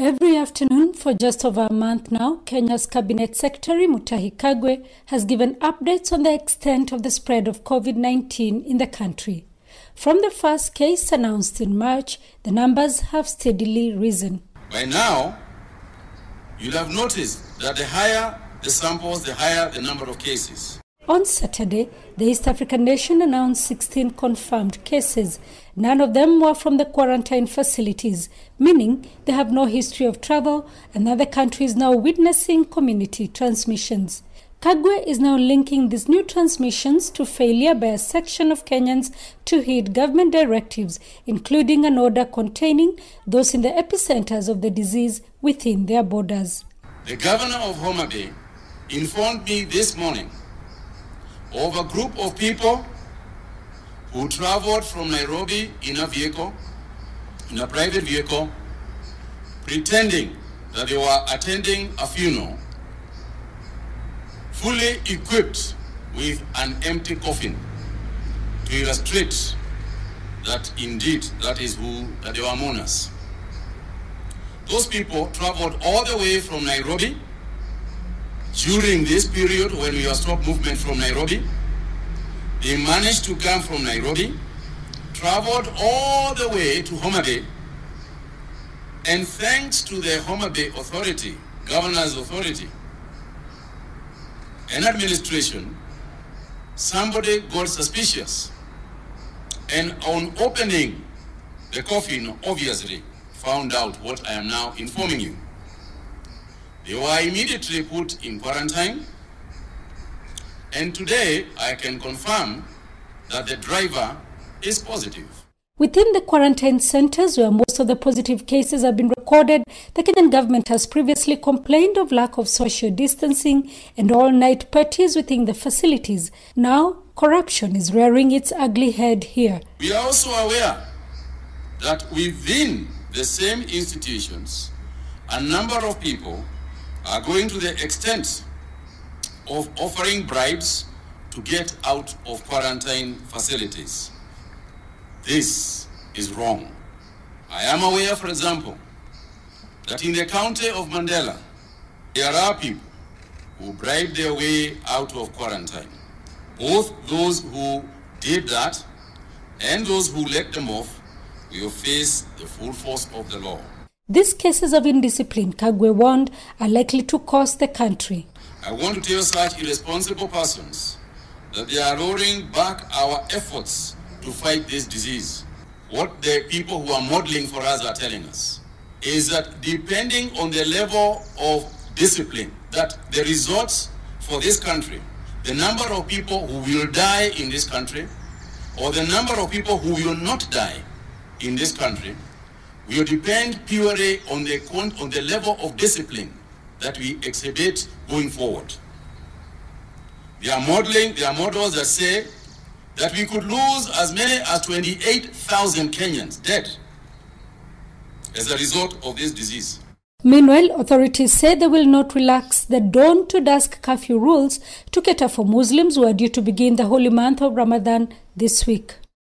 Every afternoon for just over a month now, Kenya's Cabinet Secretary Mutahi Kagwe has given updates on the extent of the spread of COVID 19 in the country. From the first case announced in March, the numbers have steadily risen. By now, you'll have noticed that the higher the samples, the higher the number of cases. On Saturday, the East African nation announced 16 confirmed cases. None of them were from the quarantine facilities, meaning they have no history of travel, and country is now witnessing community transmissions. Kagwe is now linking these new transmissions to failure by a section of Kenyans to heed government directives, including an order containing those in the epicenters of the disease within their borders. The governor of Homa Bay informed me this morning of a group of people who traveled from Nairobi in a vehicle, in a private vehicle, pretending that they were attending a funeral, fully equipped with an empty coffin to illustrate that indeed that is who that they were mourners. Those people traveled all the way from Nairobi during this period when we were stop movement from Nairobi. They managed to come from Nairobi, traveled all the way to Homa Bay, and thanks to the Homa Bay Authority, Governor's Authority, and administration, somebody got suspicious. And on opening the coffin, obviously found out what I am now informing you. They were immediately put in quarantine. And today I can confirm that the driver is positive. Within the quarantine centers where most of the positive cases have been recorded, the Kenyan government has previously complained of lack of social distancing and all night parties within the facilities. Now, corruption is rearing its ugly head here. We are also aware that within the same institutions, a number of people are going to the extent of offering bribes to get out of quarantine facilities. This is wrong. I am aware, for example, that in the county of Mandera, there are people who bribe their way out of quarantine. Both those who did that and those who let them off will face the full force of the law. These cases of indiscipline, Kagwe warned, are likely to cost the country. I want to tell such irresponsible persons that they are rolling back our efforts to fight this disease. What the people who are modeling for us are telling us is that depending on the level of discipline, that the results for this country, the number of people who will die in this country, or the number of people who will not die in this country, will depend purely on the, on the level of discipline that we exhibit going forward. They are modeling, there are models that say that we could lose as many as 28,000 Kenyans dead as a result of this disease. Meanwhile, authorities say they will not relax the dawn to dusk curfew rules to cater for Muslims who are due to begin the holy month of Ramadan this week.